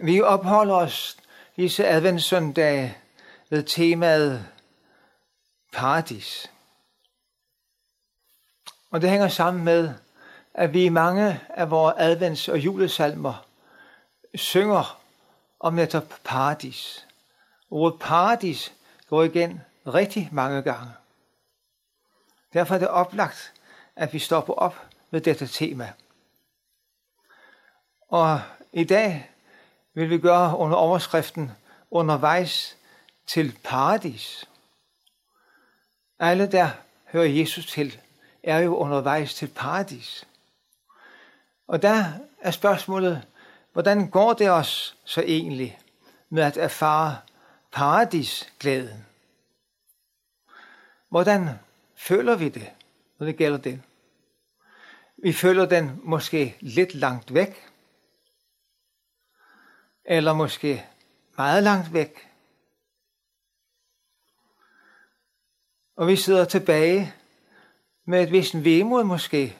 Vi opholder os disse adventssøndage ved temaet paradis. Og det hænger sammen med, at vi i mange af vores advents- og julesalmer synger om netop paradis. Ordet paradis går igen rigtig mange gange. Derfor er det oplagt, at vi stopper op med dette tema. Og i dag vil vi gøre under overskriften undervejs til paradis. Alle, der hører Jesus til, er jo undervejs til paradis. Og der er spørgsmålet, hvordan går det os så egentlig med at erfare paradisglæden? Hvordan føler vi det, når det gælder den? Vi føler den måske lidt langt væk, eller måske meget langt væk. Og vi sidder tilbage med et vist vemod måske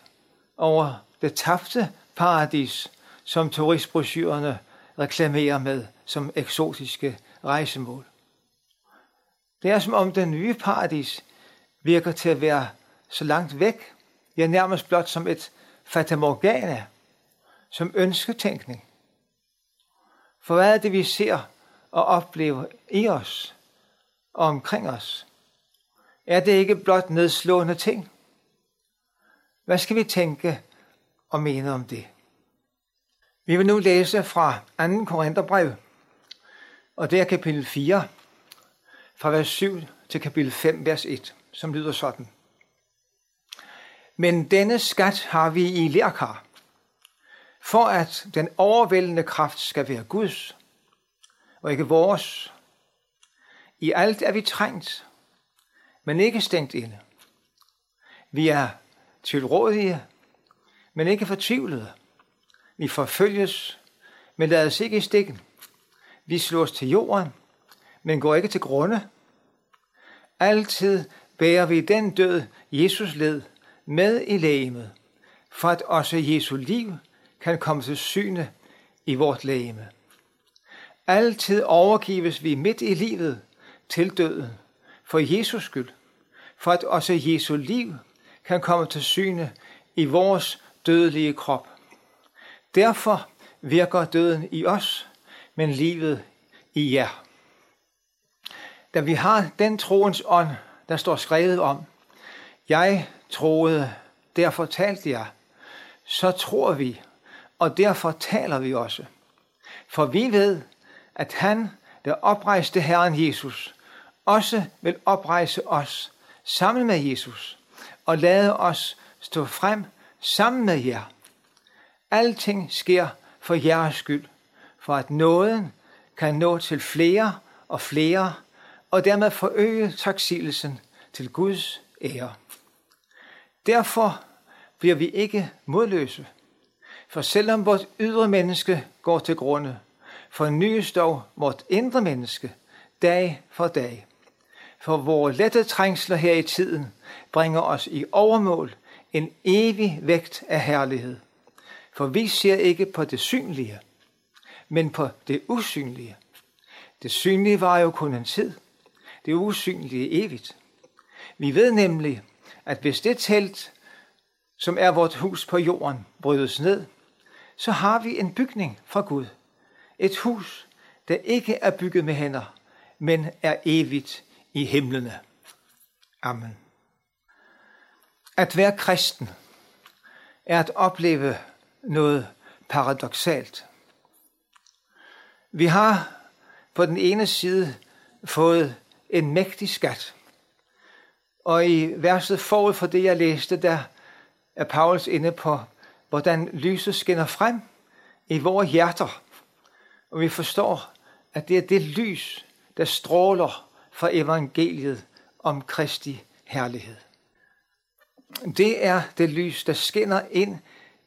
over det tabte paradis, som turistbrochurerne reklamerer med som eksotiske rejsemål. Det er som om den nye paradis virker til at være så langt væk, ja nærmest blot som et fatamorgana, som ønsketænkning. For hvad er det, vi ser og oplever i os og omkring os? Er det ikke blot nedslående ting? Hvad skal vi tænke og mene om det? Vi vil nu læse fra 2. Korintherbrev, og det er kapitel 4, fra vers 7 til kapitel 5, vers 1, som lyder sådan. Men denne skat har vi i lærkar, for at den overvældende kraft skal være Guds, og ikke vores. I alt er vi trængt, men ikke stængt inde. Vi er tilrådige, men ikke fortvivlede. Vi forfølges, men lad os ikke i stikken. Vi slås til jorden, men går ikke til grunde. Altid bærer vi den død, Jesus led, med i lægemet, for at også Jesu liv kan komme til syne i vort lægeme. Altid overgives vi midt i livet til døden, for Jesus skyld, for at også Jesu liv kan komme til syne i vores dødelige krop. Derfor virker døden i os, men livet i jer. Da vi har den troens ånd, der står skrevet om, jeg troede, derfor talte jeg, så tror vi, og derfor taler vi også. For vi ved, at han, der oprejste Herren Jesus, også vil oprejse os sammen med Jesus og lade os stå frem sammen med jer. Alting sker for jeres skyld, for at nåden kan nå til flere og flere, og dermed forøge taksigelsen til Guds ære. Derfor bliver vi ikke modløse. For selvom vort ydre menneske går til grunde, fornyes dog vort indre menneske dag for dag. For vores lette trængsler her i tiden bringer os i overmål en evig vægt af herlighed. For vi ser ikke på det synlige, men på det usynlige. Det synlige var jo kun en tid. Det usynlige evigt. Vi ved nemlig, at hvis det telt, som er vort hus på jorden, brydes ned, så har vi en bygning fra Gud. Et hus, der ikke er bygget med hænder, men er evigt i himlene. Amen. At være kristen er at opleve noget paradoxalt. Vi har på den ene side fået en mægtig skat. Og i verset forud for det, jeg læste, der er Paulus inde på hvordan lyset skinner frem i vores hjerter, og vi forstår, at det er det lys, der stråler fra evangeliet om Kristi herlighed. Det er det lys, der skinner ind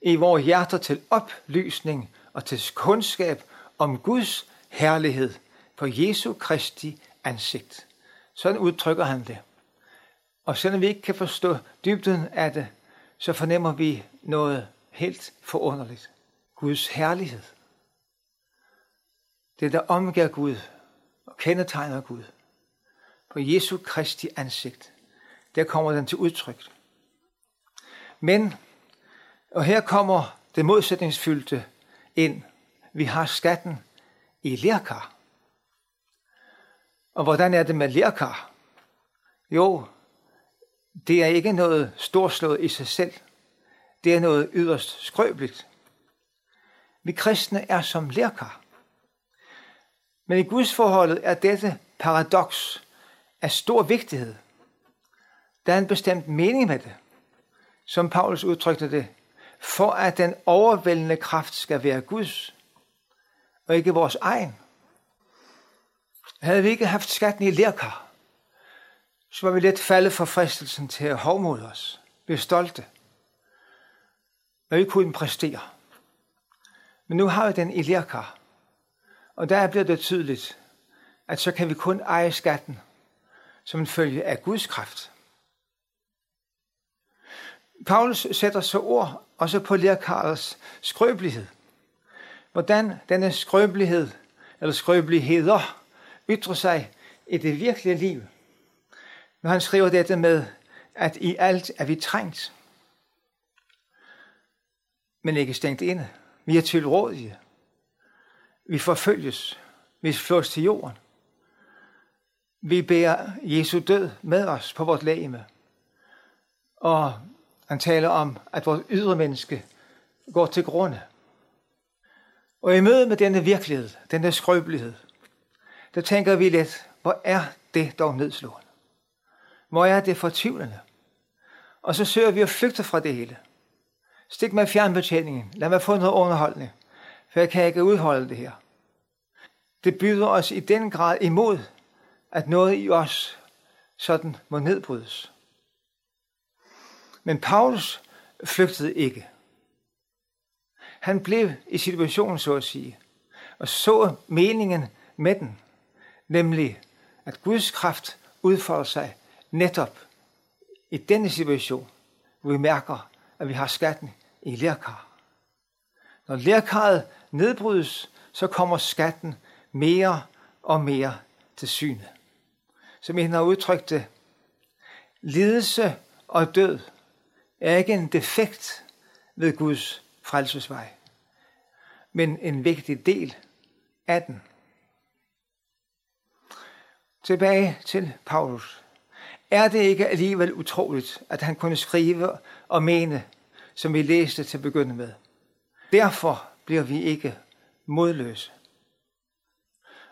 i vores hjerter til oplysning og til kundskab om Guds herlighed på Jesu Kristi ansigt. Sådan udtrykker han det. Og selvom vi ikke kan forstå dybden af det, så fornemmer vi noget helt forunderligt. Guds herlighed. det der omgiver Gud og kendetegner Gud. På Jesu Kristi ansigt, der kommer den til udtryk. Men, og her kommer det modsætningsfyldte ind. Vi har skatten i lærkar. Og hvordan er det med lærkar? Jo, det er ikke noget storslået i sig selv. Det er noget yderst skrøbeligt. Vi kristne er som lærkar. Men i Guds forholdet er dette paradoks af stor vigtighed. Der er en bestemt mening med det, som Paulus udtrykte det, for at den overvældende kraft skal være Guds, og ikke vores egen. Havde vi ikke haft skatten i lærkar, så var vi let faldet for fristelsen til at hovmode os, blive stolte, og ikke kunne præstere. Men nu har vi den i lærkar, og der bliver det tydeligt, at så kan vi kun eje skatten som en følge af Guds kraft. Paulus sætter så ord også på lærkarets skrøbelighed. Hvordan denne skrøbelighed, eller skrøbeligheder, ytrer sig i det virkelige liv. Når han skriver dette med, at i alt er vi trængt, men ikke stængt inde. Vi er tilrådige. Vi forfølges. Vi slås til jorden. Vi bærer Jesu død med os på vores lægeme. Og han taler om, at vores ydre menneske går til grunde. Og i møde med denne virkelighed, denne skrøbelighed, der tænker vi lidt, hvor er det dog nedslående? Hvor er det fortvivlende? Og så søger vi at flygte fra det hele. Stik med fjernbetjeningen. Lad mig få noget underholdning, for jeg kan ikke udholde det her. Det byder os i den grad imod, at noget i os sådan må nedbrydes. Men Paulus flygtede ikke. Han blev i situationen, så at sige, og så meningen med den, nemlig at Guds kraft udfolder sig netop i denne situation, hvor vi mærker, at vi har skatten i lærkar. Når lærkaret nedbrydes, så kommer skatten mere og mere til syne. Som en har udtrykt det, lidelse og død er ikke en defekt ved Guds frelsesvej, men en vigtig del af den. Tilbage til Paulus. Er det ikke alligevel utroligt, at han kunne skrive og mene, som vi læste til at begynde med? Derfor bliver vi ikke modløse.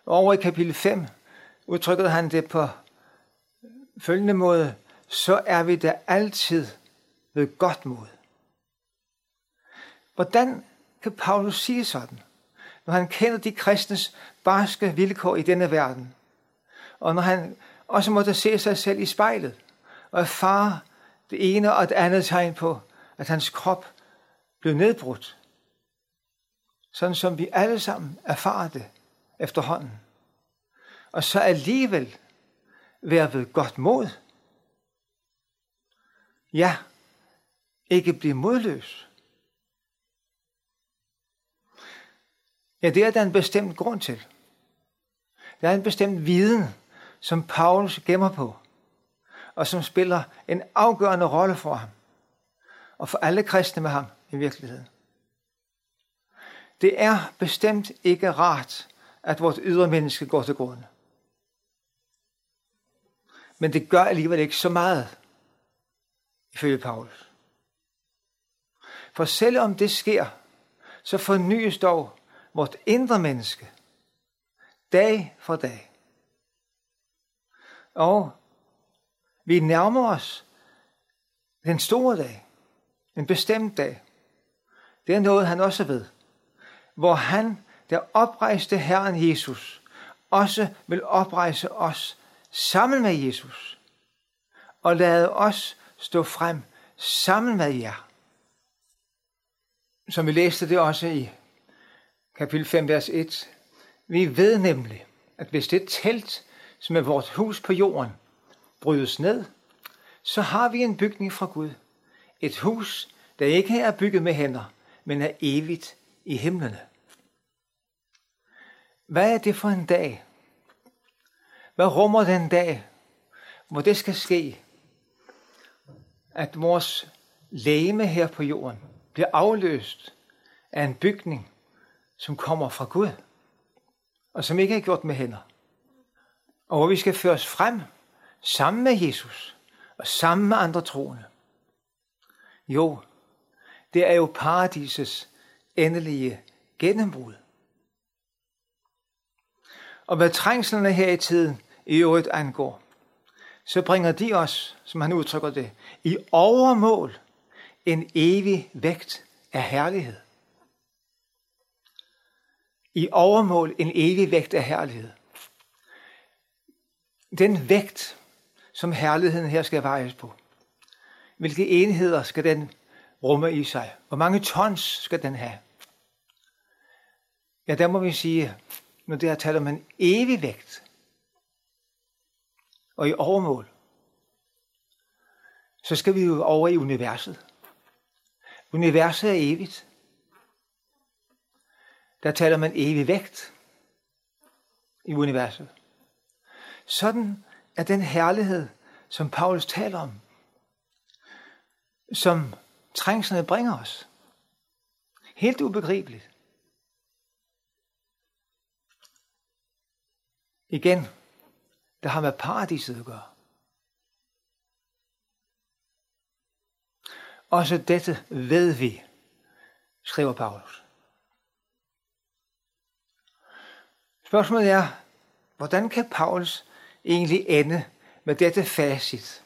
Over i kapitel 5 udtrykkede han det på følgende måde, så er vi da altid ved godt mod. Hvordan kan Paulus sige sådan, når han kender de kristnes barske vilkår i denne verden, og når han og så måtte se sig selv i spejlet og erfare det ene og det andet tegn på, at hans krop blev nedbrudt, sådan som vi alle sammen erfarer det efterhånden. Og så alligevel være ved godt mod. Ja, ikke blive modløs. Ja, det er der en bestemt grund til. Der er en bestemt viden, som Paulus gemmer på, og som spiller en afgørende rolle for ham, og for alle kristne med ham i virkeligheden. Det er bestemt ikke rart, at vores ydre menneske går til grunde. Men det gør alligevel ikke så meget, ifølge Paulus. For selvom det sker, så fornyes dog vores indre menneske dag for dag. Og vi nærmer os den store dag, en bestemt dag. Det er noget, han også ved. Hvor han, der oprejste Herren Jesus, også vil oprejse os sammen med Jesus. Og lade os stå frem sammen med jer. Som vi læste det også i kapitel 5, vers 1. Vi ved nemlig, at hvis det telt, som er vores hus på jorden, brydes ned, så har vi en bygning fra Gud. Et hus, der ikke er bygget med hænder, men er evigt i himlene. Hvad er det for en dag? Hvad rummer den dag, hvor det skal ske, at vores læme her på jorden bliver afløst af en bygning, som kommer fra Gud, og som ikke er gjort med hænder. Og hvor vi skal føres frem sammen med Jesus og sammen med andre troende. Jo, det er jo paradisets endelige gennembrud. Og hvad trængslerne her i tiden i øvrigt angår, så bringer de os, som han udtrykker det, i overmål en evig vægt af herlighed. I overmål en evig vægt af herlighed. Den vægt, som herligheden her skal vejes på. Hvilke enheder skal den rumme i sig? Hvor mange tons skal den have? Ja, der må vi sige, når det her taler om en evig vægt, og i overmål, så skal vi jo over i universet. Universet er evigt. Der taler man evig vægt i universet. Sådan er den herlighed, som Paulus taler om, som trængslerne bringer os. Helt ubegribeligt. Igen, der har med paradiset at gøre. Også dette ved vi, skriver Paulus. Spørgsmålet er, hvordan kan Paulus egentlig ende med dette facit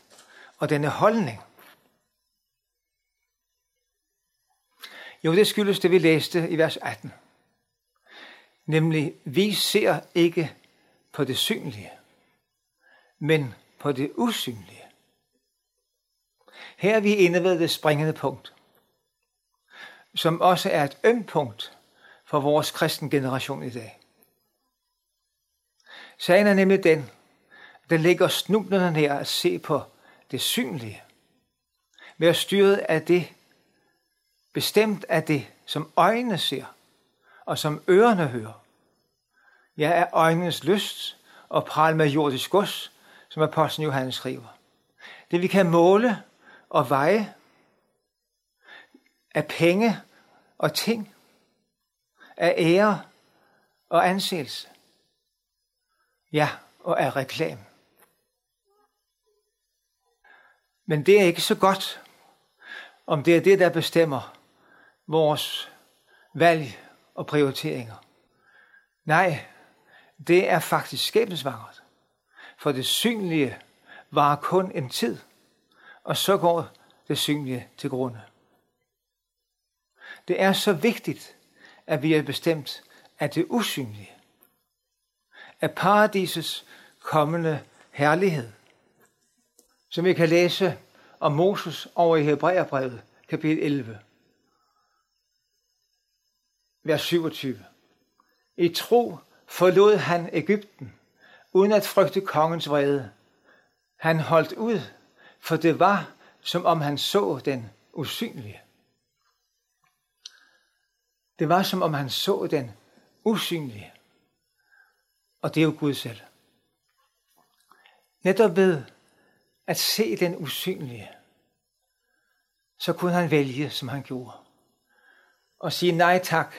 og denne holdning? Jo, det skyldes det, vi læste i vers 18. Nemlig, vi ser ikke på det synlige, men på det usynlige. Her er vi inde ved det springende punkt, som også er et ømt punkt for vores kristen generation i dag. Sagen er nemlig den, den ligger snublende nær at se på det synlige. Være styret af det, bestemt af det, som øjnene ser, og som ørerne hører. Ja, er øjnenes lyst og pral med jordisk gods, som apostlen Johannes skriver. Det vi kan måle og veje af penge og ting, af ære og anseelse. Ja, og af reklame. Men det er ikke så godt, om det er det, der bestemmer vores valg og prioriteringer. Nej, det er faktisk skæbnesvangert. For det synlige var kun en tid, og så går det synlige til grunde. Det er så vigtigt, at vi er bestemt af det usynlige, af paradisets kommende herlighed, som vi kan læse om Moses over i Hebræerbrevet, kapitel 11, vers 27. I tro forlod han Ægypten, uden at frygte kongens vrede. Han holdt ud, for det var, som om han så den usynlige. Det var, som om han så den usynlige. Og det er jo Gud selv. Netop ved at se den usynlige, så kunne han vælge, som han gjorde. Og sige nej tak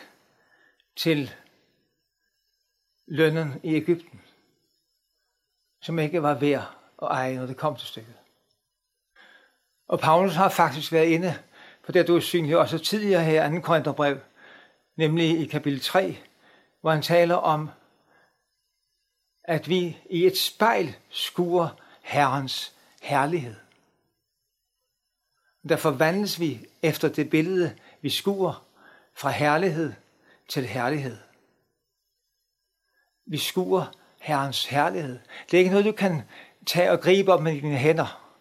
til lønnen i Ægypten, som ikke var værd at eje, når det kom til stykket. Og Paulus har faktisk været inde på det, du er synlig også tidligere her, 2. Korintherbrev, nemlig i kapitel 3, hvor han taler om, at vi i et spejl skuer Herrens herlighed. Der forvandles vi efter det billede, vi skuer fra herlighed til herlighed. Vi skuer Herrens herlighed. Det er ikke noget, du kan tage og gribe op med dine hænder,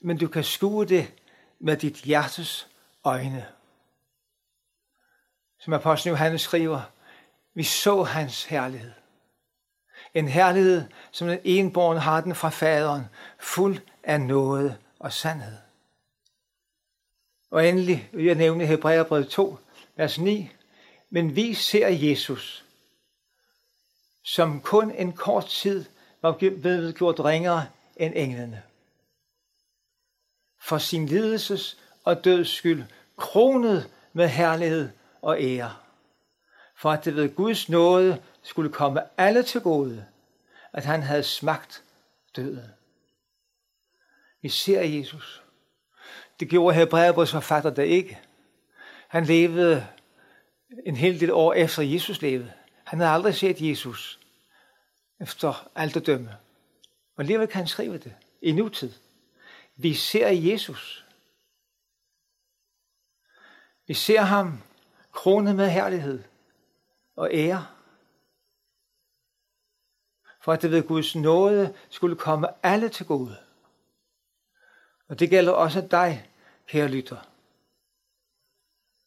men du kan skue det med dit hjertes øjne. Som apostlen Johannes skriver, vi så hans herlighed. En herlighed, som den enborn har den fra faderen, fuld af noget og sandhed. Og endelig vil jeg nævne Hebræerbrevet 2, vers 9. Men vi ser Jesus, som kun en kort tid var blevet gjort ringere end englene. For sin lidelses og døds skyld, kronet med herlighed og ære. For at det ved Guds nåde skulle komme alle til gode, at han havde smagt døden. Vi ser Jesus. Det gjorde Hebræerbrevets forfatter der ikke. Han levede en hel del år efter Jesus levede. Han havde aldrig set Jesus efter alt at dømme. Og alligevel kan han skrive det i nutid. Vi ser Jesus. Vi ser ham kronet med herlighed og ære. For at det ved Guds nåde skulle komme alle til gode. Og det gælder også dig, kære lytter.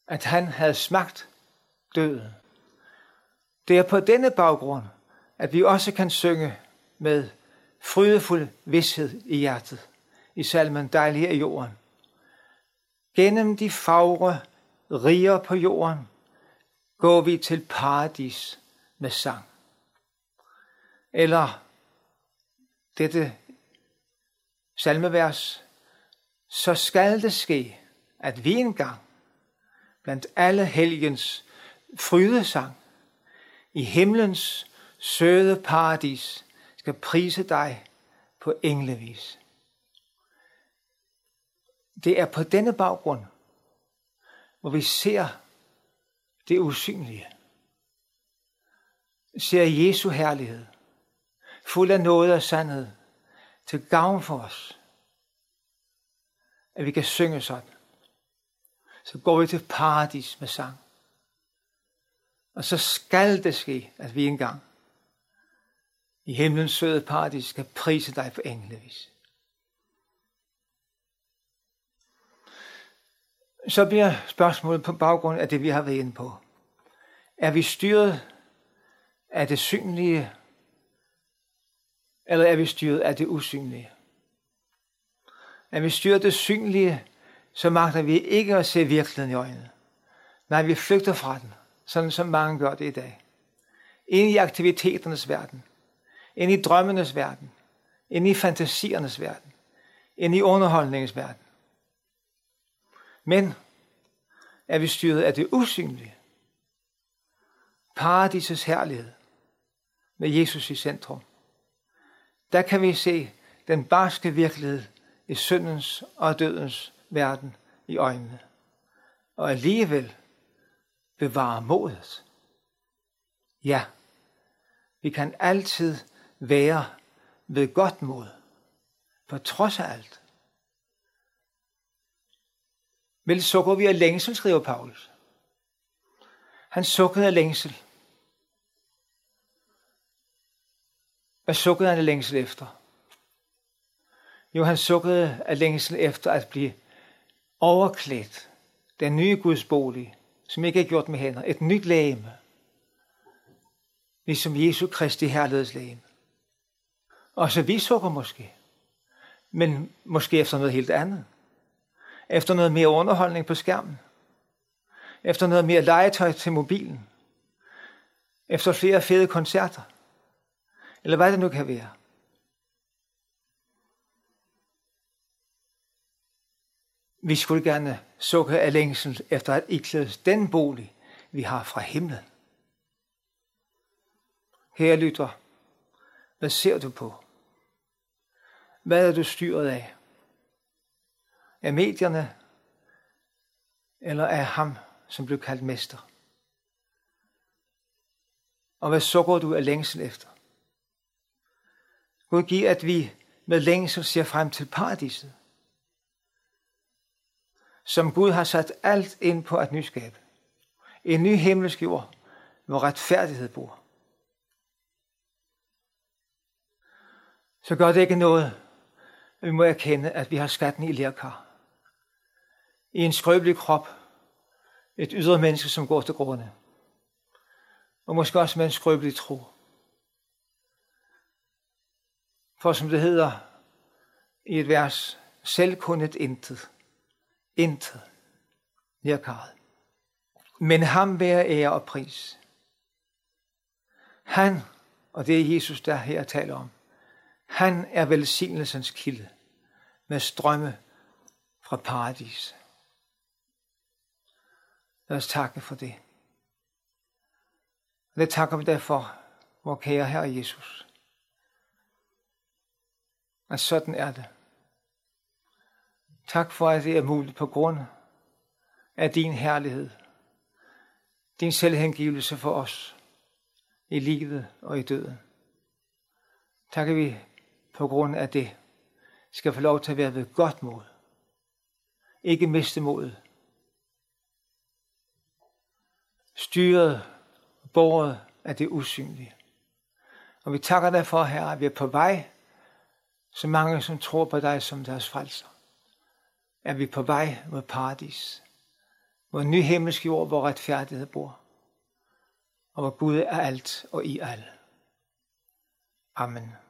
At han havde smagt døden. Det er på denne baggrund, at vi også kan synge med frydefuld vidshed i hjertet i salmen Dejlig er jorden. Gennem de fagre riger på jorden går vi til paradis med sang. Eller dette salmevers, så skal det ske, at vi engang blandt alle helgens frydesang i himlens søde paradis skal prise dig på englevis. Det er på denne baggrund, hvor vi ser det usynlige. Ser Jesu herlighed, fuld af noget og sandhed, til gavn for os, at vi kan synge sådan. Så går vi til paradis med sang. Og så skal det ske, at vi engang i himlens søde paradis skal prise dig på englevis. Så bliver spørgsmålet på baggrund af det, vi har været inde på. Er vi styret af det synlige, eller er vi styret af det usynlige? Er vi styret af det synlige, så magter vi ikke at se virkeligheden i øjnene. Nej, vi flygter fra den, sådan som mange gør det i dag. Ind i aktiviteternes verden, ind i drømmenes verden, ind i fantasiernes verden, ind i underholdningens verden. Men er vi styret af det usynlige. Paradisets herlighed med Jesus i centrum. Der kan vi se den barske virkelighed i syndens og dødens verden i øjnene. Og alligevel bevare modet. Ja, vi kan altid være ved godt mod, på trods af alt. Vel sukker vi af længsel, skriver Paulus. Han sukkede af længsel. Hvad sukkede han af længsel efter? Jo, han sukkede af længsel efter at blive overklædt. Den nye Guds bolig, som ikke er gjort med hænder. Et nyt lægeme. Ligesom Jesu Kristi herlighedslægeme. Og så vi sukker måske. Men måske efter noget helt andet efter noget mere underholdning på skærmen, efter noget mere legetøj til mobilen, efter flere fede koncerter, eller hvad det nu kan være. Vi skulle gerne sukke af længsel efter at iklædes den bolig, vi har fra himlen. Her lytter, hvad ser du på? Hvad er du styret af? af medierne, eller af ham, som blev kaldt mester? Og hvad sukker du af længsel efter? Gud giver, at vi med længsel ser frem til paradiset, som Gud har sat alt ind på at nyskabe. En ny himmelsk jord, hvor retfærdighed bor. Så gør det ikke noget, at vi må erkende, at vi har skatten i lærkar i en skrøbelig krop, et ydre menneske, som går til grunde. Og måske også med en skrøbelig tro. For som det hedder i et vers, selv kun et intet. Intet. karl Men ham være ære og pris. Han Og det er Jesus, der her taler om. Han er velsignelsens kilde med strømme fra paradis. Lad os takke for det. Og det takker vi derfor, vor kære Herre Jesus. Men sådan er det. Tak for, at det er muligt på grund af din herlighed. Din selvhengivelse for os i livet og i døden. Takker vi på grund af det, skal få lov til at være ved godt mod. Ikke miste modet. Styret, båret af det usynlige. Og vi takker dig for, Herre, at vi er på vej, så mange som tror på dig som deres frelser. Er vi på vej mod paradis, mod en ny himmelsk jord, hvor retfærdighed bor, og hvor Gud er alt og i alle. Amen.